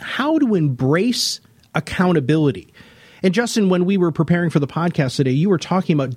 how to embrace accountability. And Justin, when we were preparing for the podcast today, you were talking about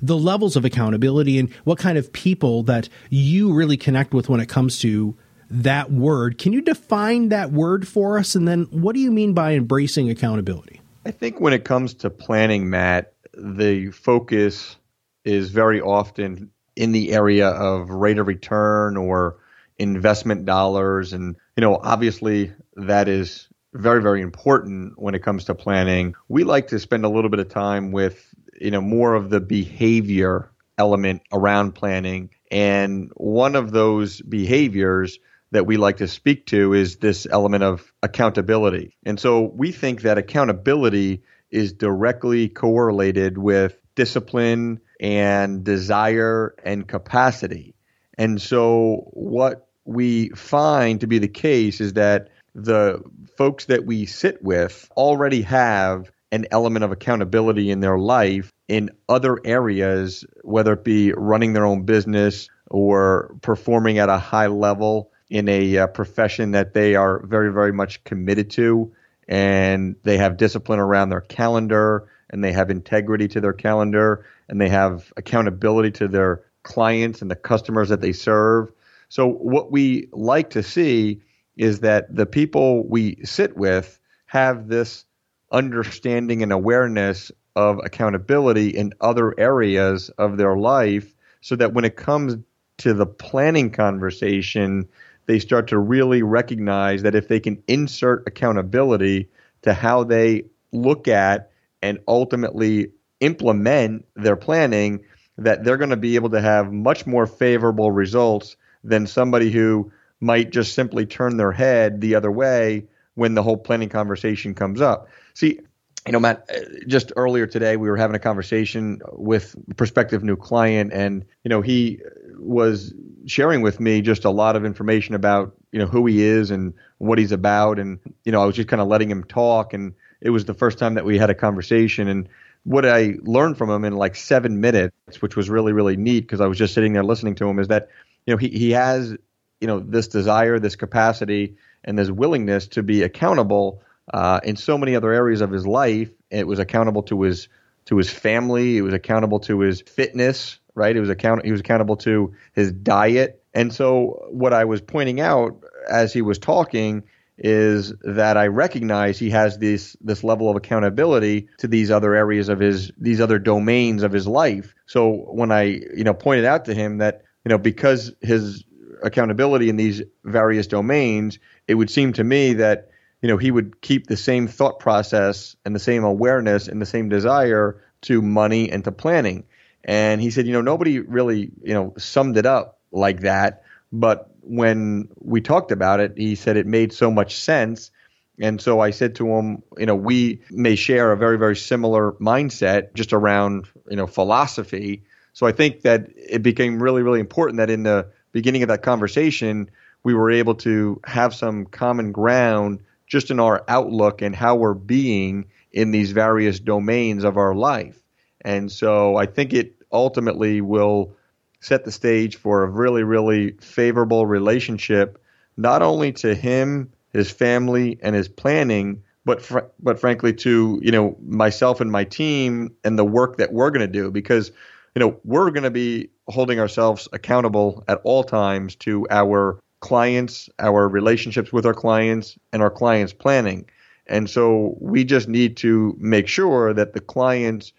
the levels of accountability and what kind of people that you really connect with when it comes to that word. Can you define that word for us? And then what do you mean by embracing accountability? I think when it comes to planning, Matt, the focus is very often in the area of rate of return or investment dollars. And, you know, obviously that is very, very important when it comes to planning. We like to spend a little bit of time with, you know, more of the behavior element around planning. And one of those behaviors that we like to speak to is this element of accountability. And so we think that accountability is directly correlated with discipline and desire and capacity. And so what we find to be the case is that the folks that we sit with already have an element of accountability in their life in other areas, whether it be running their own business or performing at a high level in a uh, profession that they are very, very much committed to. And they have discipline around their calendar and they have integrity to their calendar and they have accountability to their clients and the customers that they serve. So, what we like to see is that the people we sit with have this understanding and awareness of accountability in other areas of their life so that when it comes to the planning conversation, they start to really recognize that if they can insert accountability to how they look at and ultimately implement their planning, that they're going to be able to have much more favorable results than somebody who might just simply turn their head the other way when the whole planning conversation comes up. See, you know, Matt, uh, just earlier today we were having a conversation with a prospective new client, and you know he was sharing with me just a lot of information about you know who he is and what he's about, and you know I was just kind of letting him talk, and it was the first time that we had a conversation, and what I learned from him in like seven minutes, which was really really neat because I was just sitting there listening to him, is that you know he he has you know this desire, this capacity, and this willingness to be accountable uh, in so many other areas of his life. It was accountable to his to his family. It was accountable to his fitness. Right. It was account. He was accountable to his diet. And so what I was pointing out as he was talking is that I recognize he has this this level of accountability to these other areas of his these other domains of his life. So when I you know pointed out to him that you know because his accountability in these various domains, it would seem to me that you know he would keep the same thought process and the same awareness and the same desire to money and to planning. And he said, you know, nobody really you know summed it up like that, but when we talked about it, he said it made so much sense. And so I said to him, you know, we may share a very, very similar mindset just around, you know, philosophy. So I think that it became really, really important that in the beginning of that conversation, we were able to have some common ground just in our outlook and how we're being in these various domains of our life. And so I think it ultimately will set the stage for a really, really favorable relationship, not only to him, his family, and his planning, but fr- but frankly to you know myself and my team and the work that we're going to do because you know we're going to be holding ourselves accountable at all times to our clients, our relationships with our clients, and our clients' planning. And so we just need to make sure that the clients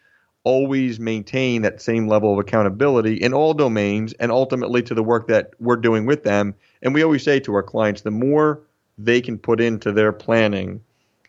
always maintain that same level of accountability in all domains and ultimately to the work that we're doing with them. And we always say to our clients, the more they can put into their planning,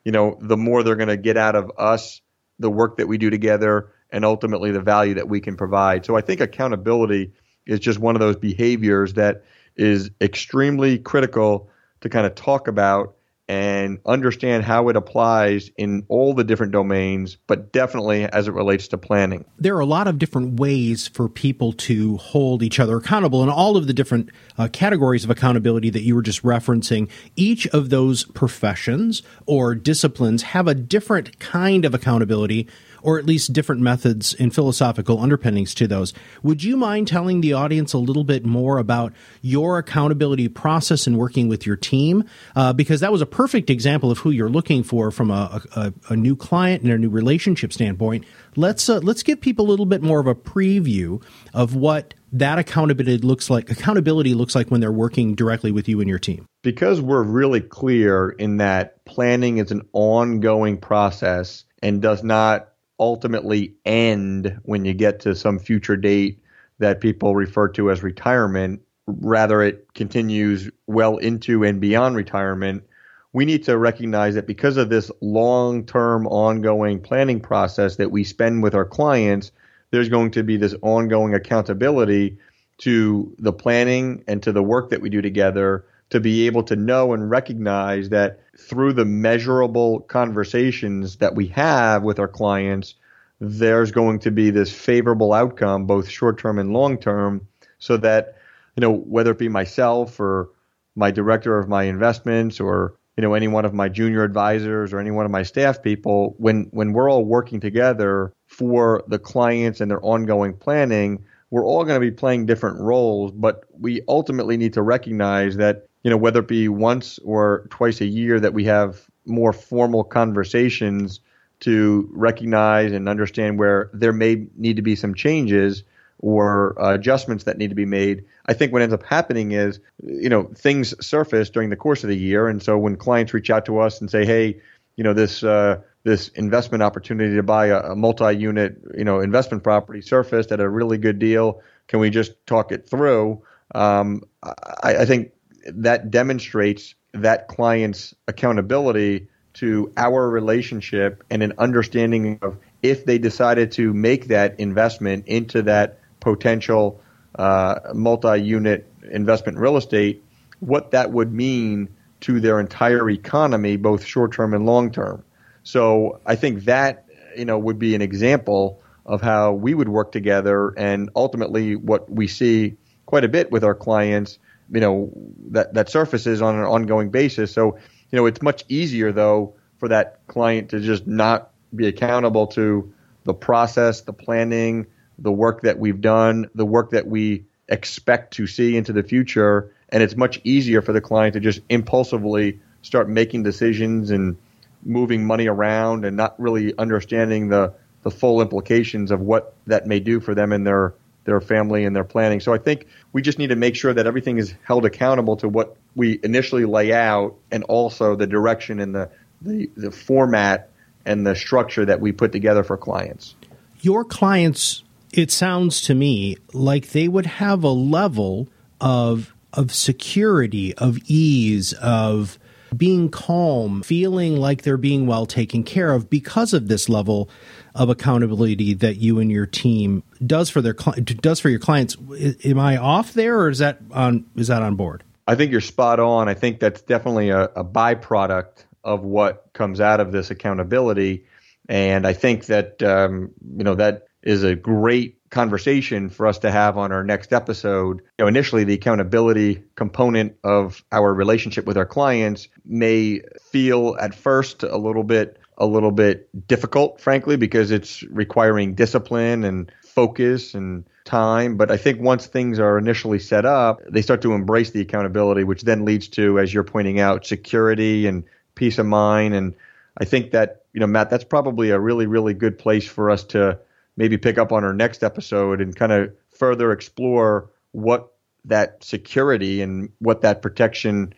you know, the more they're going to get out of us, the work that we do together, and ultimately the value that we can provide. So I think accountability is just one of those behaviors that is extremely critical to kind of talk about and understand how it applies in all the different domains, but definitely as it relates to planning. There are a lot of different ways for people to hold each other accountable, and all of the different uh, categories of accountability that you were just referencing. Each of those professions or disciplines have a different kind of accountability or at least different methods and philosophical underpinnings to those. Would you mind telling the audience a little bit more about your accountability process and working with your team? Uh, because that was a perfect example of who you're looking for from a, a, a new client and a new relationship standpoint. Let's uh, let's give people a little bit more of a preview of what that accountability looks like accountability looks like when they're working directly with you and your team because we're really clear in that planning is an ongoing process and does not ultimately end when you get to some future date that people refer to as retirement. Rather, it continues well into and beyond retirement. We need to recognize that because of this long term, ongoing planning process that we spend with our clients, there's going to be this ongoing accountability to the planning and to the work that we do together to be able to know and recognize that through the measurable conversations that we have with our clients, there's going to be this favorable outcome, both short term and long term, so that, you know, whether it be myself or my director of my investments or, you know, any one of my junior advisors or any one of my staff people, when, when we're all working together for the clients and their ongoing planning, we're all going to be playing different roles, but we ultimately need to recognize that you know, whether it be once or twice a year that we have more formal conversations to recognize and understand where there may need to be some changes or uh, adjustments that need to be made. I think what ends up happening is, you know, things surface during the course of the year, and so when clients reach out to us and say, "Hey, you know, this uh, this investment opportunity to buy a, a multi-unit, you know, investment property surfaced at a really good deal. Can we just talk it through?" Um, I, I think that demonstrates that client's accountability to our relationship and an understanding of if they decided to make that investment into that potential uh, multi-unit investment real estate, what that would mean to their entire economy, both short-term and long-term. So I think that you know would be an example of how we would work together, and ultimately what we see quite a bit with our clients you know that that surfaces on an ongoing basis. So you know it's much easier though for that client to just not be accountable to the process, the planning, the work that we've done, the work that we expect to see into the future, and it's much easier for the client to just impulsively start making decisions and moving money around and not really understanding the the full implications of what that may do for them in their their family and their planning. So I think we just need to make sure that everything is held accountable to what we initially lay out and also the direction and the, the, the format and the structure that we put together for clients. Your clients, it sounds to me like they would have a level of of security, of ease, of being calm, feeling like they're being well taken care of because of this level of accountability that you and your team does for their does for your clients. Am I off there, or is that on is that on board? I think you're spot on. I think that's definitely a, a byproduct of what comes out of this accountability, and I think that um, you know that is a great conversation for us to have on our next episode. You know, initially the accountability component of our relationship with our clients may feel at first a little bit a little bit difficult, frankly, because it's requiring discipline and focus and time. But I think once things are initially set up, they start to embrace the accountability, which then leads to, as you're pointing out, security and peace of mind. And I think that, you know, Matt, that's probably a really, really good place for us to maybe pick up on our next episode and kind of further explore what that security and what that protection,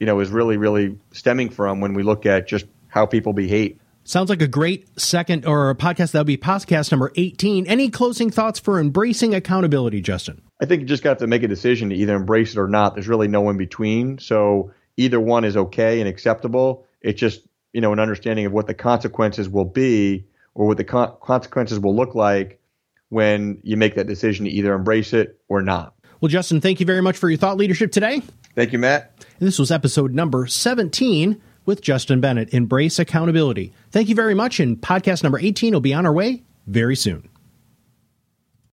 you know, is really, really stemming from when we look at just how people behave. Sounds like a great second or a podcast. That'll be podcast number 18. Any closing thoughts for embracing accountability, Justin? I think you just got to make a decision to either embrace it or not. There's really no in between. So either one is okay and acceptable. It's just, you know, an understanding of what the consequences will be or what the con- consequences will look like when you make that decision to either embrace it or not. Well, Justin, thank you very much for your thought leadership today. Thank you, Matt. And this was episode number 17 with Justin Bennett. Embrace accountability. Thank you very much. And podcast number 18 will be on our way very soon.